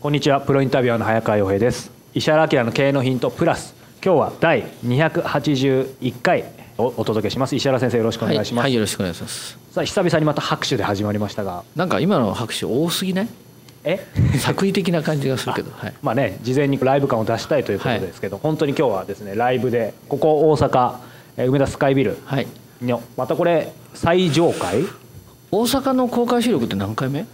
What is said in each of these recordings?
こんにちは。プロインタビュアーの早川洋平です。石原明の経営のヒントプラス。今日は第281回をお届けします。石原先生よろしくお願いします、はい、はい、よろしくお願いします。さあ久々にまた拍手で始まりましたが。なんか今の拍手多すぎない？え？作為的な感じがするけど、はい、まあね事前にライブ感を出したいということですけど、はい、本当に今日はですねライブでここ大阪梅田スカイビルの、はい、またこれ最上階？大阪の公開収録って何回目？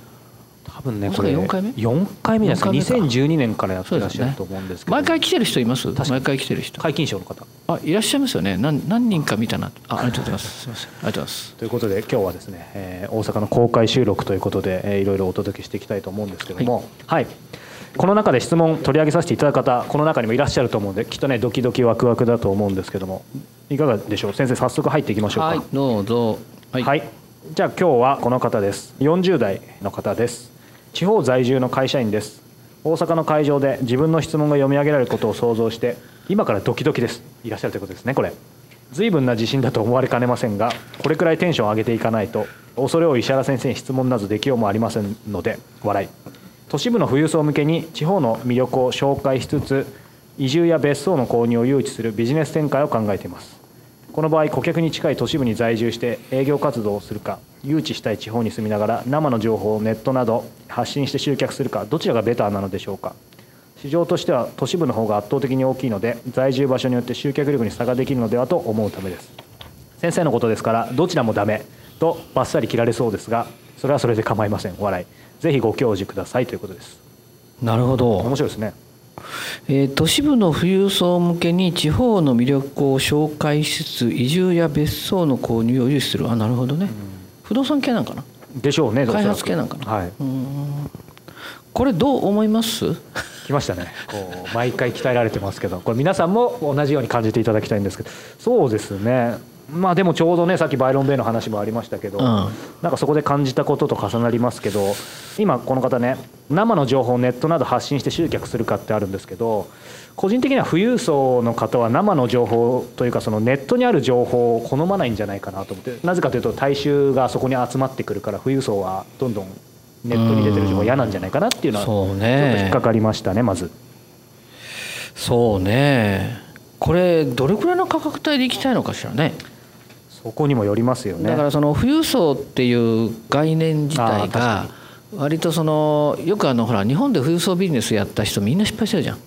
多分ねこれ4回目 ?4 回目ですか。2012年からやってらっしゃると思うんですけど、ね、毎回来てる人います？毎回来てる人。皆勤賞の方。あいらっしゃいますよね。何何人か見たな。あありがとうございます。すみませんありがとうございます。ということで今日はですね、えー、大阪の公開収録ということで、えー、いろいろお届けしていきたいと思うんですけども。はい、はい。この中で質問取り上げさせていただく方この中にもいらっしゃると思うんできっとねドキドキワクワクだと思うんですけども。いかがでしょう？先生早速入っていきましょうか。はいどうぞ。はい、はい、じゃあ今日はこの方です。40代の方です地方在住の会社員です。大阪の会場で自分の質問が読み上げられることを想像して今からドキドキです。いらっしゃるということですねこれ。随分な自信だと思われかねませんがこれくらいテンションを上げていかないと恐れ多い石原先生に質問などできようもありませんので笑い。都市部の富裕層向けに地方の魅力を紹介しつつ移住や別荘の購入を誘致するビジネス展開を考えています。この場合顧客に近い都市部に在住して営業活動をするか誘致したい地方に住みながら生の情報をネットなど発信して集客するかどちらがベターなのでしょうか。市場としては都市部の方が圧倒的に大きいので在住場所によって集客力に差ができるのではと思うためです。先生のことですからどちらもダメとバッサリ切られそうですがそれはそれで構いません。笑い。ぜひご教示くださいということです。なるほど。面白いですねえー、都市部の富裕層向けに地方の魅力を紹介しつつ移住や別荘の購入を誘致する。あなるほどね、うん、不動産系なんかな？でしょうね開発系なんかな、はい、これどう思います？来ましたね。こう毎回鍛えられてますけど。これ皆さんも同じように感じていただきたいんですけど。そうですねまあでもちょうどねさっきバイロン・ベイの話もありましたけど、うん、なんかそこで感じたことと重なりますけど今この方ね生の情報をネットなど発信して集客するかってあるんですけど個人的には富裕層の方は生の情報というかそのネットにある情報を好まないんじゃないかなと思ってなぜかというと大衆がそこに集まってくるから富裕層はどんどんネットに出てる情報嫌なんじゃないかなっていうのはちょっと引っかかりましたねまず。そうねこれどれくらいの価格帯でいきたいのかしらね。そこにもよりますよね。だからその富裕層っていう概念自体が割とそのよくあのほら日本で富裕層ビジネスやった人みんな失敗してるじゃん。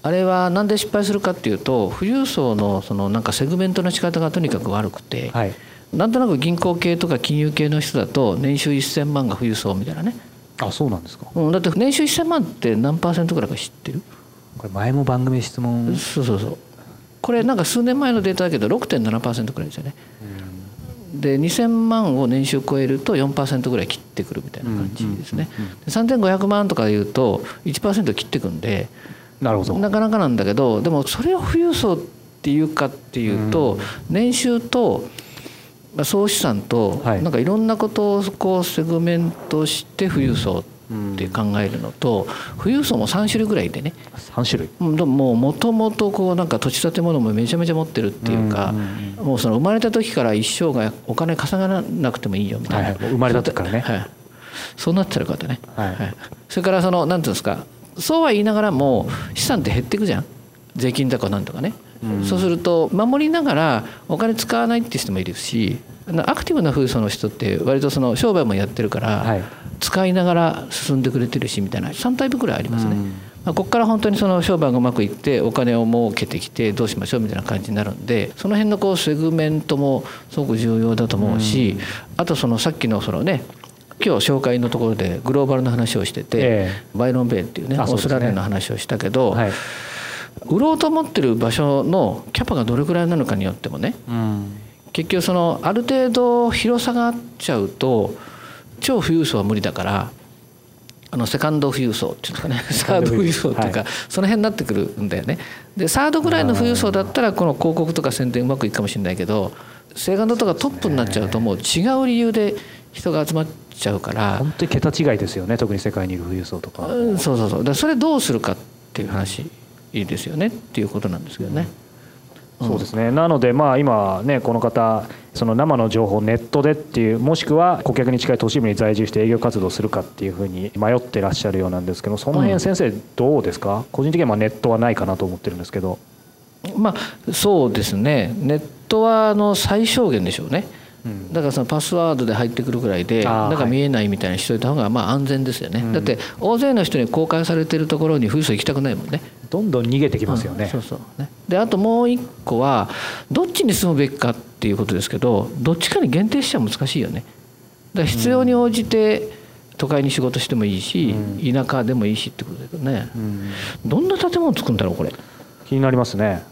あれはなんで失敗するかっていうと富裕層のそのなんかセグメントの仕方がとにかく悪くて、はい、なんとなく銀行系とか金融系の人だと年収1,000万が富裕層みたいなね。あそうなんですか、うん、だって年収1,000万って何パーセントぐらいか知ってる？これ前も番組質問。そうそうそうこれなんか数年前のデータだけど6.7%くらいですよね。で2000万を年収超えると4%ぐらい切ってくるみたいな感じですね。3500万とかいうと1%切ってくんでなるほどなかなかなんだけどでもそれを富裕層っていうかっていうと年収と総資産となんかいろんなことをこうセグメントして富裕層ってって考えるのと富裕層も3種類ぐらいでね。3種類？もうもともとこうなんか土地建物もめちゃめちゃ持ってるっていうかもうその生まれた時から一生がお金稼がなくてもいいよみたいな、はい、生まれた時からね、はい、そうなってる方ね、はい、はい、それからそのなんていうんですかそうは言いながらも資産って減っていくじゃん。税金とかなんとかね、うん、そうすると守りながらお金使わないって人もいるしアクティブな富裕層の人って割とその商売もやってるから、はい。使いながら進んでくれてるしみたいな3タイプぐらいありますね。まあ、ここから本当にその商売がうまくいってお金を儲けてきてどうしましょうみたいな感じになるんでその辺のこうセグメントもすごく重要だと思うし、あとそのさっきのそのね今日紹介のところでグローバルの話をしてて、えバイロン・ベイっていうね。オーストラリアの話をしたけど、はい。売ろうと思ってる場所のキャパがどれくらいなのかによってもねうん結局そのある程度広さがあっちゃうと超富裕層は無理だからあのセカンド富裕層っていうんですかね。サード富裕層っていうか、はその辺になってくるんだよね。でサードぐらいの富裕層だったらこの広告とか宣伝うまくいくかもしれないけどセカンドとかトップになっちゃうともう違う理由で人が集まっちゃうから、本当に桁違いですよね。特に世界にいる富裕層とか、うん、そうそうそう。それどうするかっていう話いいですよね。っていうことなんですけどね。そうですね。なのでまあ今ねこの方その生の情報をネットでっていうもしくは顧客に近い都市部に在住して営業活動するかっていうふうに迷ってらっしゃるようなんですけどその辺先生どうですか、個人的にはまあネットはないかなと思ってるんですけど。まあそうですね。ネットはあの最小限でしょうね、だからそのパスワードで入ってくるぐらいでなんか見えないみたいにしといた方がまあ安全ですよね、だって大勢の人に公開されてるところに富裕層行きたくないもんね。どんどん逃げてきますよね、そうそう。ね。であともう一個はどっちに住むべきかっていうことですけどどっちかに限定しちゃ難しいよね。だから必要に応じて都会に仕事してもいいし、田舎でもいいしってことだけどね、うん。どんな建物作るんだろうこれ。気になりますね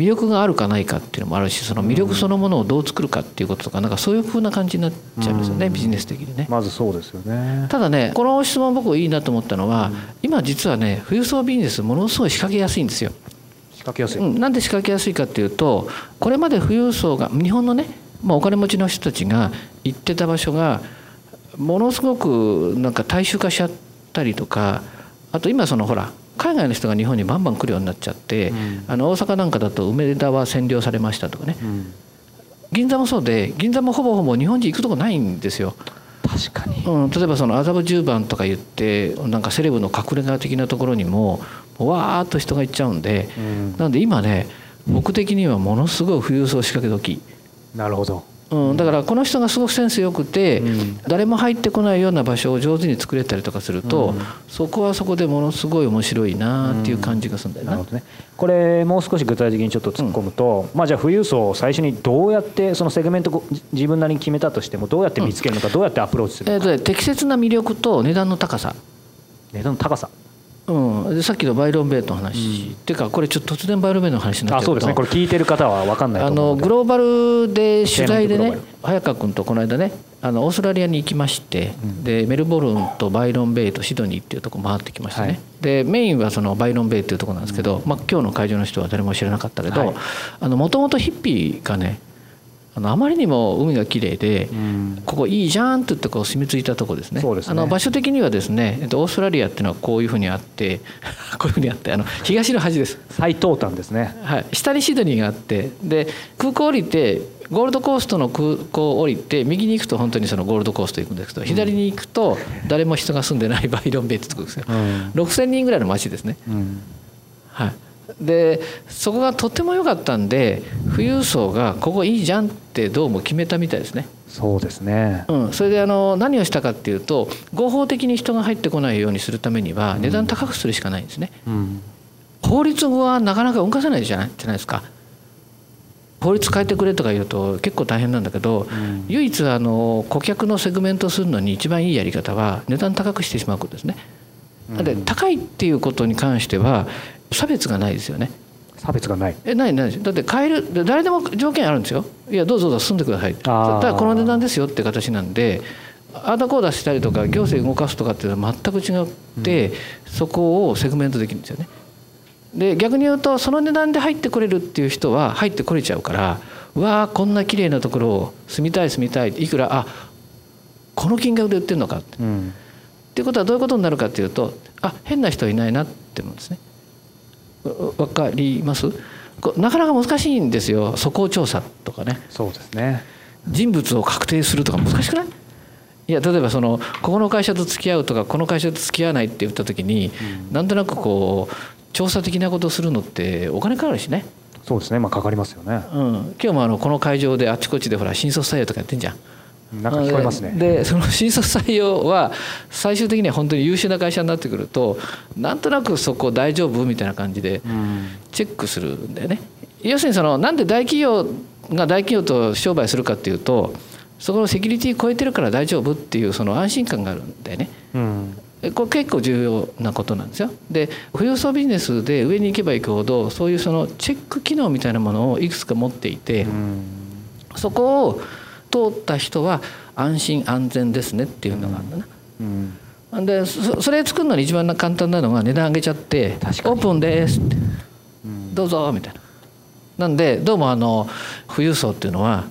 魅力があるかないかっていうのもあるしその魅力そのものをどう作るかっていうこととかなんかそういう風な感じになっちゃいますよね、ビジネス的にね。まずそうですよね。ただねこの質問僕いいなと思ったのは、今実はね富裕層ビジネスものすごい仕掛けやすいんですよ。仕掛けやすい、うん、なんで仕掛けやすいかっていうとこれまで富裕層が日本のね、まあ、お金持ちの人たちが行ってた場所がものすごくなんか大衆化しちゃったりとかあと今そのほら海外の人が日本にバンバン来るようになっちゃって、あの大阪なんかだと梅田は占領されましたとかね。うん。銀座もそうで銀座もほぼほぼ日本人行くとこないんですよ。確かに。うん、例えばその麻布十番とか言ってなんかセレブの隠れ家的なところにもわーっと人が行っちゃうんで、うん。なんで今ね僕的にはものすごい富裕層仕掛け時、なるほどうん、だからこの人がすごくセンスよくて、うん。誰も入ってこないような場所を上手に作れたりとかすると、そこはそこでものすごい面白いなっていう感じがするんだよな。なるほどね。これもう少し具体的にちょっと突っ込むと、まあじゃあ富裕層を最初にどうやってそのセグメント自分なりに決めたとしてもどうやって見つけるのか、どうやってアプローチするのか、えー適切な魅力と値段の高さ、値段の高さうん、でさっきのバイロン・ベイのの話、っていうかこれちょっと突然バイロン・ベイの話になっちゃそうですね。これ聞いてる方は分かんないとあ思う。のグローバルで取材でね早川君とこの間ねあのオーストラリアに行きまして、でメルボルンとバイロンベイとシドニーっていうとこ回ってきましたね、はい。でメインはそのバイロンベイっていうとこなんですけど、まあ、今日の会場の人は誰も知らなかったけはい。どもともとヒッピーがねあのあまりにも海が綺麗で、うん。ここいいじゃんって言ってこう住み着いたとこですね。そうですね。あの場所的にはですね、えっと、オーストラリアっていうのはこういうふうにあって こういうふうにあってあの東の端です。最東端ですね。はい、下にシドニーがあってで空港降りてゴールドコーストの空港降りて右に行くと本当にそのゴールドコースト行くんですけど左に行くと誰も人が住んでないバイロンベイってとこですよ、うん。6,000人ぐらいの町ですね、うん。はい、でそこがとっても良かったんで富裕層がここいいじゃんってどうも決めたみたいですね、そうですね。うん、それであの何をしたかっていうと合法的に人が入ってこないようにするためには値段高くするしかないんですね、うん。法律はなかなか動かせないじゃないじゃないですか。法律変えてくれとか言うと結構大変なんだけど、ん。唯一あの顧客のセグメントするのに一番いいやり方は値段高くしてしまうことですね。で高いっていうことに関しては差別がないですよね。差別がない。えないないです。だって買えるで誰でも条件あるんですよ。いやどうぞどうぞ住んでください。たあー。だこの値段ですよって形なんであーだこうだしたりとか行政動かすとかっていうのは全く違って、そこをセグメントできるんですよね。で逆に言うとその値段で入ってこれるっていう人は入ってこれちゃうからうわーこんな綺麗なところを住みたい住みたいいくらあこの金額で売ってるのかって。うん。っていうことはどういうことになるかっていうとあ変な人いないなって思うんですね。わわかります？こなかなか難しいんですよ。素行調査とかね。そうですね。人物を確定するとか難しくない？いや例えばそのここの会社と付き合うとかこの会社と付き合わないって言った時に、なんとなくこう調査的なことをするのってお金かかるしね。そうですね。まあかかりますよね。うん、今日もあのこの会場であちこちでほら新卒採用とかやってんじゃん。なんか聞こえますねでその新卒採用は最終的には本当に優秀な会社になってくるとなんとなくそこ大丈夫みたいな感じでうんチェックするんだよね。要するにそのなんで大企業が大企業と商売するかっていうとそこのセキュリティ超えてるから大丈夫っていうその安心感があるんだよね。うんこれ結構重要なことなんですよ。で富裕層ビジネスで上に行けば行くほどそういうそのチェック機能みたいなものをいくつか持っていて、うんそこを通った人は安心安全ですねっていうのがあるんだな。うん。でそそれ作るのに一番簡単なのが値段上げちゃって「オープンです」って。うん「どうぞ」みたいな。なんでどうもあの富裕層っていうのは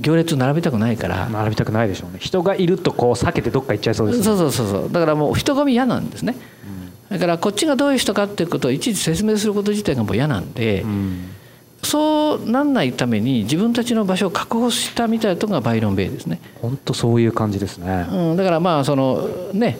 行列並べたくないから、並びたくないでしょうね。人がいるとこう避けてどっか行っちゃいそうですね。そうそうそうそう。だからもう人混み嫌なんですね。だからこっちがどういう人かっていうことをいちいち説明すること自体がもう嫌なんで、うんそうなんないために自分たちの場所を確保したみたいなところがバイロンベイですね。本当そういう感じですねうん、だからまあそのね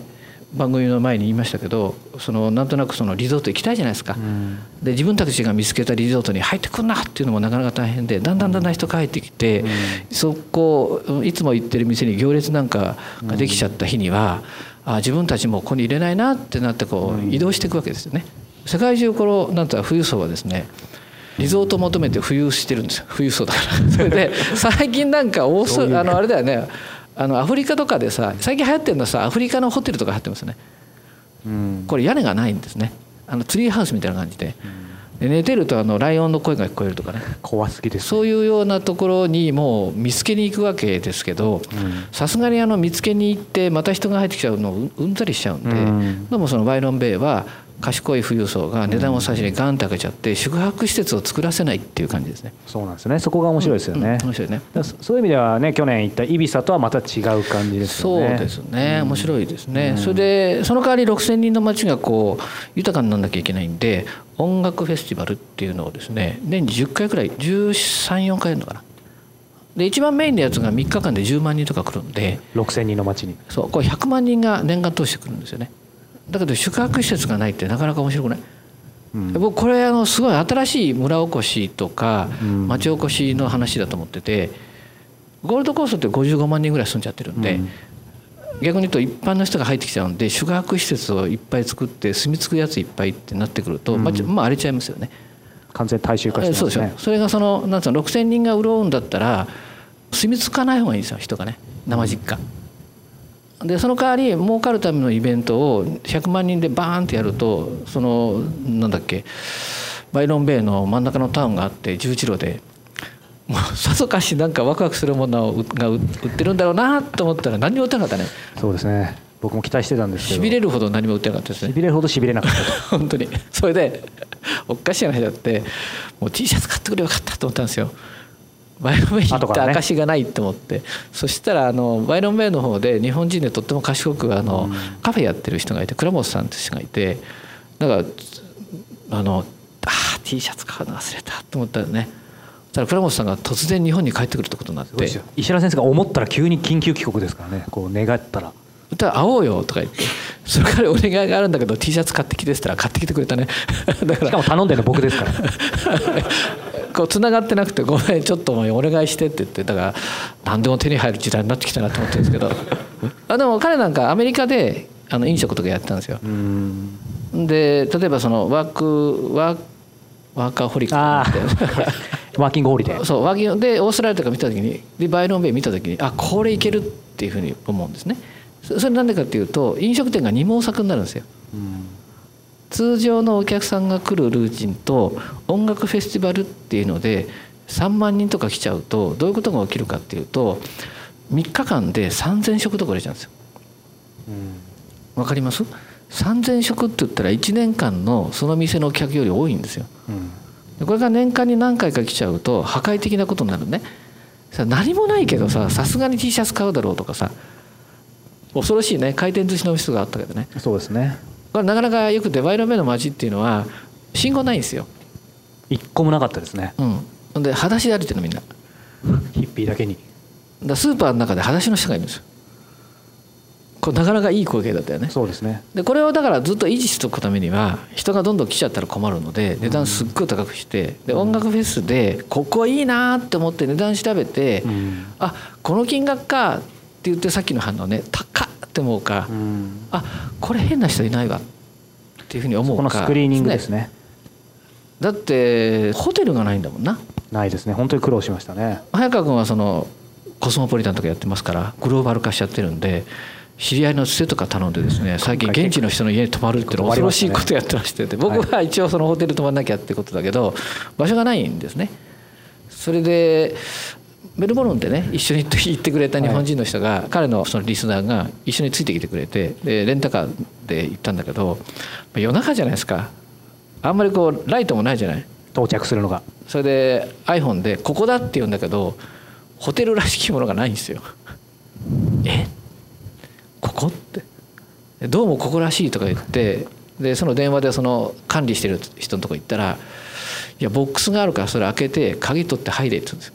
番組の前に言いましたけどそのなんとなくそのリゾート行きたいじゃないですか。うんで自分たちが見つけたリゾートに入ってくんなっていうのもなかなか大変でだんだんだんだん人帰ってきて、そこいつも行ってる店に行列なんかができちゃった日には、あ自分たちもここに入れないなってなってこう移動していくわけですよね。世界中このなんていうか富裕層はですねリゾート求めて浮遊してるんですよ。富裕層だから。そ れで最近なんかオースどういう。あのあれだよね。あのアフリカとかでさ最近流行ってるのはさアフリカのホテルとか流行ってますよね。うん。これ屋根がないんですね。あのツリーハウスみたいな感じで。で寝てるとあのライオンの声が聞こえるとかね。怖すぎですそういうようなところにもう見つけに行くわけですけどさすがにあの見つけに行ってまた人が入ってきちゃうのをうんうんざりしちゃうんで、うん。どうもそのバイロンベイは賢い富裕層が値段を最初にガンって上げちゃって宿泊施設を作らせないっていう感じですね。そうなんですね。そこが面白いですよね、うん面白いね。そそういう意味ではね去年行ったイビサとはまた違う感じですよね。そうですね。面白いですね、それでその代わり6,000人の街がこう豊かにならなきゃいけないんで音楽フェスティバルっていうのをですね年に10回くらい134回やるのかな。で一番メインのやつが3日間で10万人とか来るんで6000人の街に。そうこれ100万人が年間通してくるんですよねだけど宿泊施設がないってなかなか面白くない？うん。僕これあのすごい新しい村おこしとかうん。町おこしの話だと思っててゴールドコーストって55万人ぐらい住んじゃってるんで、うん。逆に言うと一般の人が入ってきちゃうんで宿泊施設をいっぱい作って住み着くやついっぱいってなってくると、まあちょまあ荒れちゃいますよね。完全大衆化してますねでしょ。それがそのなんつうの6,000人が潤うんだったら住み着かない方がいいんですよ人がね。生実家。でその代わり儲かるためのイベントを100万人でバーンってやるとそのなんだっけバイロンベイの真ん中のタウンがあって十字路でもうさぞかしなんかワクワクするものをが売ってるんだろうなと思ったら何にも売ってなかったね。そうですね。僕も期待してたんですけど。しびれるほど何も売ってなかったですね。しびれるほどしびれなかったと本当に。それでおかしい話だってもう T シャツ買ってくればよかったと思ったんですよバイロンベイに行った証がないと思って、そしたらあのバイロンベイの方で日本人でとっても賢くあの、カフェやってる人がいて倉本さんって人がいてだからあのあー T シャツ買うの忘れたと思ったらね。たら倉本さんが突然日本に帰ってくるってことになって。石原先生が思ったら急に緊急帰国ですからね。こう願ったら「歌会おうよ」とか言って「それからお願いがあるんだけど T シャツ買ってきて」っったら買ってきてくれたね。だかしからも頼んでるの僕ですから こう繋がってなくて「ごめん ちょっとお願いして」って言ってだから何でも手に入る時代になってきたなと思ってるんですけど。あでも彼なんかアメリカであの飲食とかやってたんですよ。うん。で例えばそのワークワーワーカーホリックワーキングホリデー。そうワーキングでオーストラリアとか見た時にでバイロンベイ見た時にあこれいけるっていうふうに思うんですね。そそれなんでかっていうと飲食店が二毛作になるんですよ通常のお客さんが来るルーチンと音楽フェスティバルっていうので3万人とか来ちゃうとどういうことが起きるかっていうと3日間で3,000食とか売れちゃうんですよ。わかります？3,000食って言ったら1年間のその店のお客より多いんですよ。でこれが年間に何回か来ちゃうと破壊的なことになるね。さ何もないけどささすがに T シャツ買うだろうとかさ恐ろしいね。回転寿司のオフィスがあったけどね。そうですねこれなかなかよくてバイロンベイの街っていうのは信号ないんですよ。一個もなかったですね。うん、で裸足で歩いてるのみんな。ヒッピーだけに。らスーパーの中で裸足の人がいるんですよ。これなかなかいい光景だったよね。そうですね。でこれをだからずっと維持しておくためには人がどんどん来ちゃったら困るので値段すっごい高くしてで音楽フェスでここいいなって思って値段調べて、うん。あこの金額かって言ってさっきの反応ね高っって思うか、うん。あこれ変な人いないわっていうふうに思うか。このスクリーニングですね。だってホテルがないんだもんな。ないですね。本当に苦労しましたね。早川君はそのコスモポリタンとかやってますからグローバル化しちゃってるんで知り合いのつてとか頼んでですね最近現地の人の家に泊まるっていうのは恐ろしいことやってらしてて僕は一応そのホテル泊まんなきゃってことだけど場所がないんですね。それでメルボルンでね一緒に行ってくれた日本人の人が、彼のそのリスナーが一緒についてきてくれてでレンタカーで行ったんだけど夜中じゃないですか。あんまりこうライトもないじゃない。到着するのが。それで iPhone で「ここだ」って言うんだけどホテルらしきものがないんですよ。え？ここって？でどうもここらしいとか言ってでその電話でその管理してる人のとこ行ったら「いやボックスがあるからそれ開けて鍵取って入れ」って言うんですよ。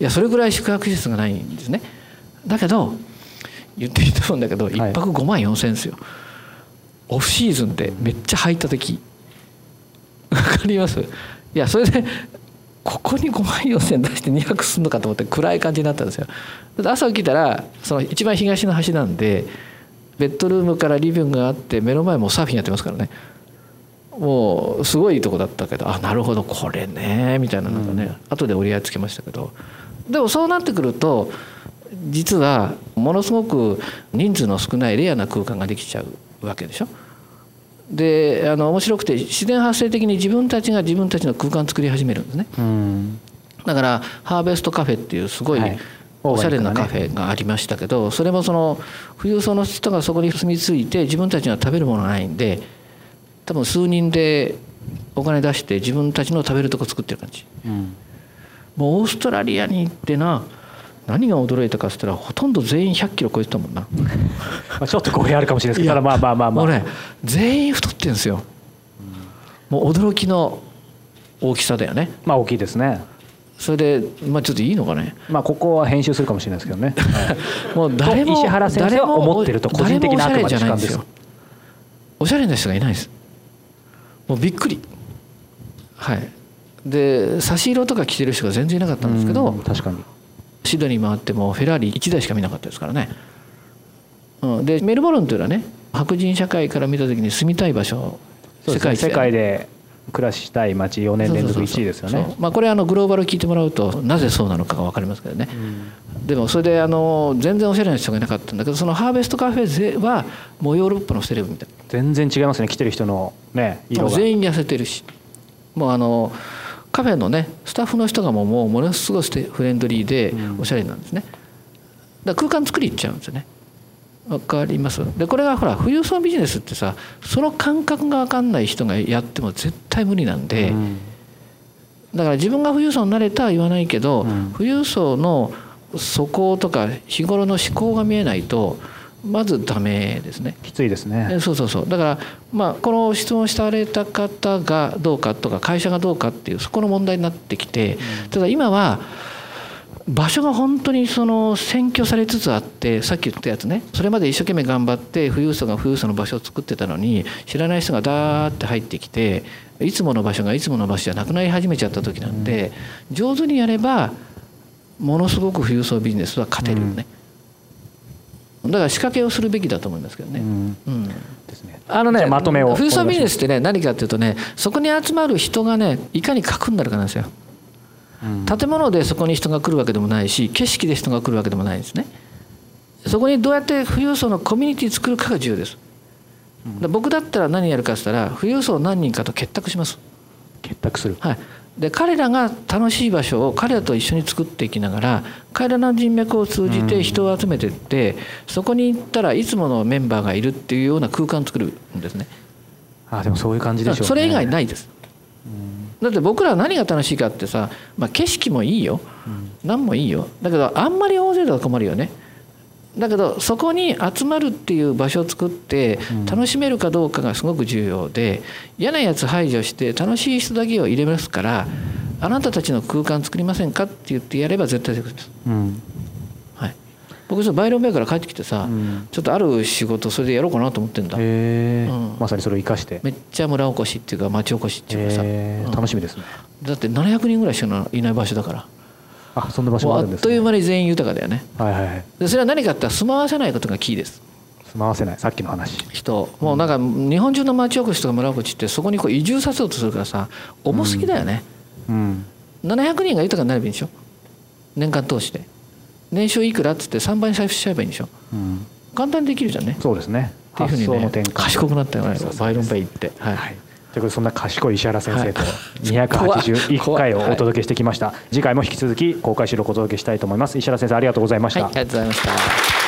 いやそれぐらい宿泊施設がないんですね。だけど言っていいと思うんだけど一泊5万4千円ですよ。オフシーズンでめっちゃ入った時わかります？いやそれでここに5万4千出して2泊すんのかと思って暗い感じになったんですよ。だって朝起きたらその一番東の端なんでベッドルームからリビングがあって目の前もサーフィンやってますからねもうすごいとこだったけどあなるほどこれねみたいなのがね、後で折り合いつけましたけど。でもそうなってくると実はものすごく人数の少ないレアな空間ができちゃうわけでしょ。であの面白くて自然発生的に自分たちが自分たちの空間を作り始めるんですね。うん。だからハーベストカフェっていうすごいはい。おしゃれなカフェがありましたけどそれもその富裕層の人がそこに住み着いて自分たちが食べるものがないんで多分数人でお金出して自分たちの食べるとこ作ってる感じ。うん。もうオーストラリアに行ってな何が驚いたかっつったらほとんど全員100キロ超えてたもんな。まあ、ちょっと語弊あるかもしれないですけどまあまあまあまあ。もうね全員太ってるんですよ。もう驚きの大きさだよね。まあ大きいですね。それでまあちょっといいのかね。まあここは編集するかもしれないですけどね、はい。もう誰も石原先生は思ってると個人的なあくまで主観ですよ。おしゃれな人がいないですもうびっくり。はい。で差し色とか着てる人が全然いなかったんですけどうん確かに。シドニー回ってもフェラーリ1台しか見なかったですからね、うん、でメルボルンというのはね白人社会から見た時に住みたい場所世世界一だよね。界で暮らしたい街4年連続1位ですよね。まあ、これあのグローバル聞いてもらうとなぜそうなのかが分かりますけどね、でもそれであの全然おしゃれな人がいなかったんだけどそのハーベストカフェはもうヨーロッパのセレブみたい全然違いますね来てる人のね色が。全員痩せてるし。もうあのカフェのねスタッフの人がもうものすごいフレンドリーでおしゃれなんですね、だから空間作りいっちゃうんですよねわかります。でこれがほら富裕層ビジネスってさその感覚が分かんない人がやっても絶対無理なんで、うん。だから自分が富裕層になれたは言わないけど、うん。富裕層の素行とか日頃の思考が見えないとまずダメですね。きついですね。えそうそうそう。だからまあこの質問された方がどうかとか会社がどうかっていうそこの問題になってきてただ今は場所が本当にその占拠されつつあってさっき言ったやつねそれまで一生懸命頑張って富裕層が富裕層の場所を作ってたのに知らない人がダーって入ってきていつもの場所がいつもの場所じゃなくなり始めちゃった時なんで上手にやればものすごく富裕層ビジネスは勝てるよね。だから仕掛けをするべきだと思いますけどね。うんうんですねあのねまとめを富裕層ビジネススってね何かっていうとねそこに集まる人がねいかに核になるかなんですよ。建物でそこに人が来るわけでもないし景色で人が来るわけでもないんですね。そこにどうやって富裕層のコミュニティ作るかが重要です。で僕だったら何やるかって言ったら富裕層何人かと結託します。結託するはい、で彼らが楽しい場所を彼らと一緒に作っていきながら彼らの人脈を通じて人を集めていって、そこに行ったらいつものメンバーがいるっていうような空間を作るんですね。あでもそういう感じでしょうねそれ以外ないです。だって僕らは何が楽しいかってさ、まあ、景色もいいよ、何もいいよ。だけどあんまり大勢だと困るよね。だけどそこに集まるっていう場所を作って楽しめるかどうかがすごく重要で嫌なやつ排除して楽しい人だけを入れますからあなたたちの空間作りませんかって言ってやれば絶対できます。うん。はい、僕そのバイロンベイから帰ってきてさ、ん。ちょっとある仕事それでやろうかなと思ってんだ。うん。まさにそれを生かして。めっちゃ村おこしっていうか町おこしっていうかさ、うん。楽しみですね。だって700人ぐらいしかいない場所だから。あそんな場所あるんです、ね、っという間に全員豊かだよね。はいはいはい。でそれは何かって住まわせないことがキーです。住まわせない。さっきの話。人。をもうなんか日本中の町おこしとか村おこしってそこにこう移住させようとするからさ重すぎだよね、うん。700人が豊かになればいいんでしょ？年間通して年収いくらっつって3倍に財布しちゃえばいいんでしょ。うん。簡単にできるじゃんね。そうですね。っていうふうにね発想の転換。賢くなったよね。バイロンベイって。はい、はい、ということでそんな賢い石原先生とはい。281回をお届けしてきました、次回も引き続き公開収録をお届けしたいと思います。石原先生ありがとうございました、はい、ありがとうございました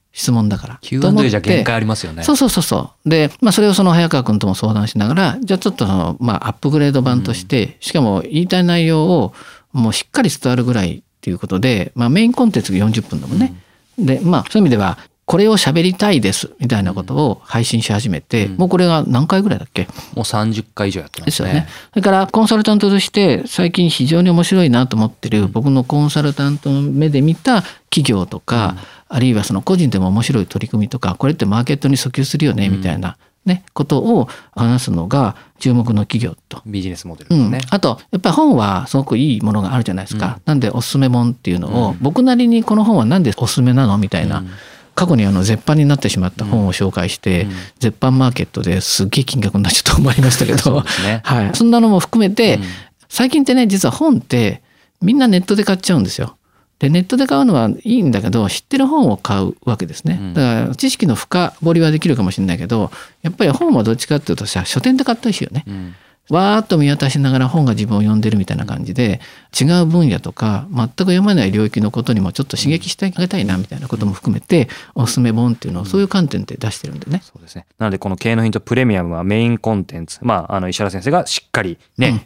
質問だから。と思って。ありますよね。そうそうそうそう。で、まあそれをその早川君とも相談しながら、じゃあちょっとその、まあアップグレード版として、しかも言いたい内容をもうしっかり伝わるぐらいっていうことで、まあメインコンテンツが40分だもんね。で、まあそういう意味では、これを喋りたいですみたいなことを配信し始めて、もうこれが何回ぐらいだっけ？もう30回以上やってですよね。それからコンサルタントとして最近非常に面白いなと思ってる僕のコンサルタントの目で見た企業とか、あるいはその個人でも面白い取り組みとかこれってマーケットに訴求するよねみたいな、ね、ことを話すのが注目の企業と。ビジネスモデルうん、あとやっぱり本はすごくいいものがあるじゃないですか。なんでおすすめ本っていうのを、僕なりにこの本は何でおすすめなのみたいな。過去にあの絶版になってしまった本を紹介して、絶版マーケットですっげえ金額になっちゃったと思いましたけど、ですね。はい、そんなのも含めて、最近ってね実は本ってみんなネットで買っちゃうんですよ。でネットで買うのはいいんだけど知ってる本を買うわけですね。だから知識の深掘りはできるかもしれないけどやっぱり本はどっちかっていうとさ書店で買ったりしよね。わーっと見渡しながら本が自分を読んでるみたいな感じで違う分野とか全く読まない領域のことにもちょっと刺激してあげたいなみたいなことも含めておすすめ本っていうのをそういう観点で出してるんでね。そうですね。なので、この経営のヒントプレミアムはメインコンテンツ。まあ、あの、石原先生がしっかりね、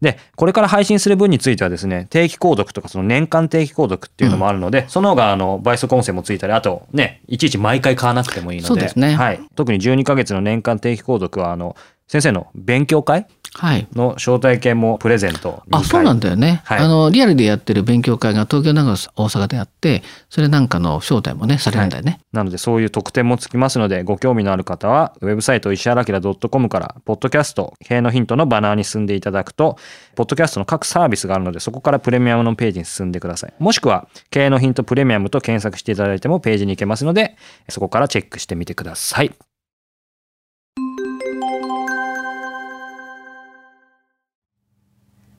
で、これから配信する分についてはですね、定期購読とかその年間定期購読っていうのもあるので、その方があの倍速音声もついたり、あとね、いちいち毎回買わなくてもいいので、ですねはい。特に12ヶ月の年間定期購読は、あの、先生の勉強会はい。の招待券もプレゼント2回あ、そうなんだよね。はい。あの、リアルでやってる勉強会が東京、長野、大阪であって、それなんかの招待もね、されるんだよね。なのでそういう特典もつきますのでご興味のある方はウェブサイト石原明 .com からポッドキャスト経営のヒントのバナーに進んでいただくとポッドキャストの各サービスがあるのでそこからプレミアムのページに進んでください。もしくは経営のヒントプレミアムと検索していただいてもページに行けますのでそこからチェックしてみてください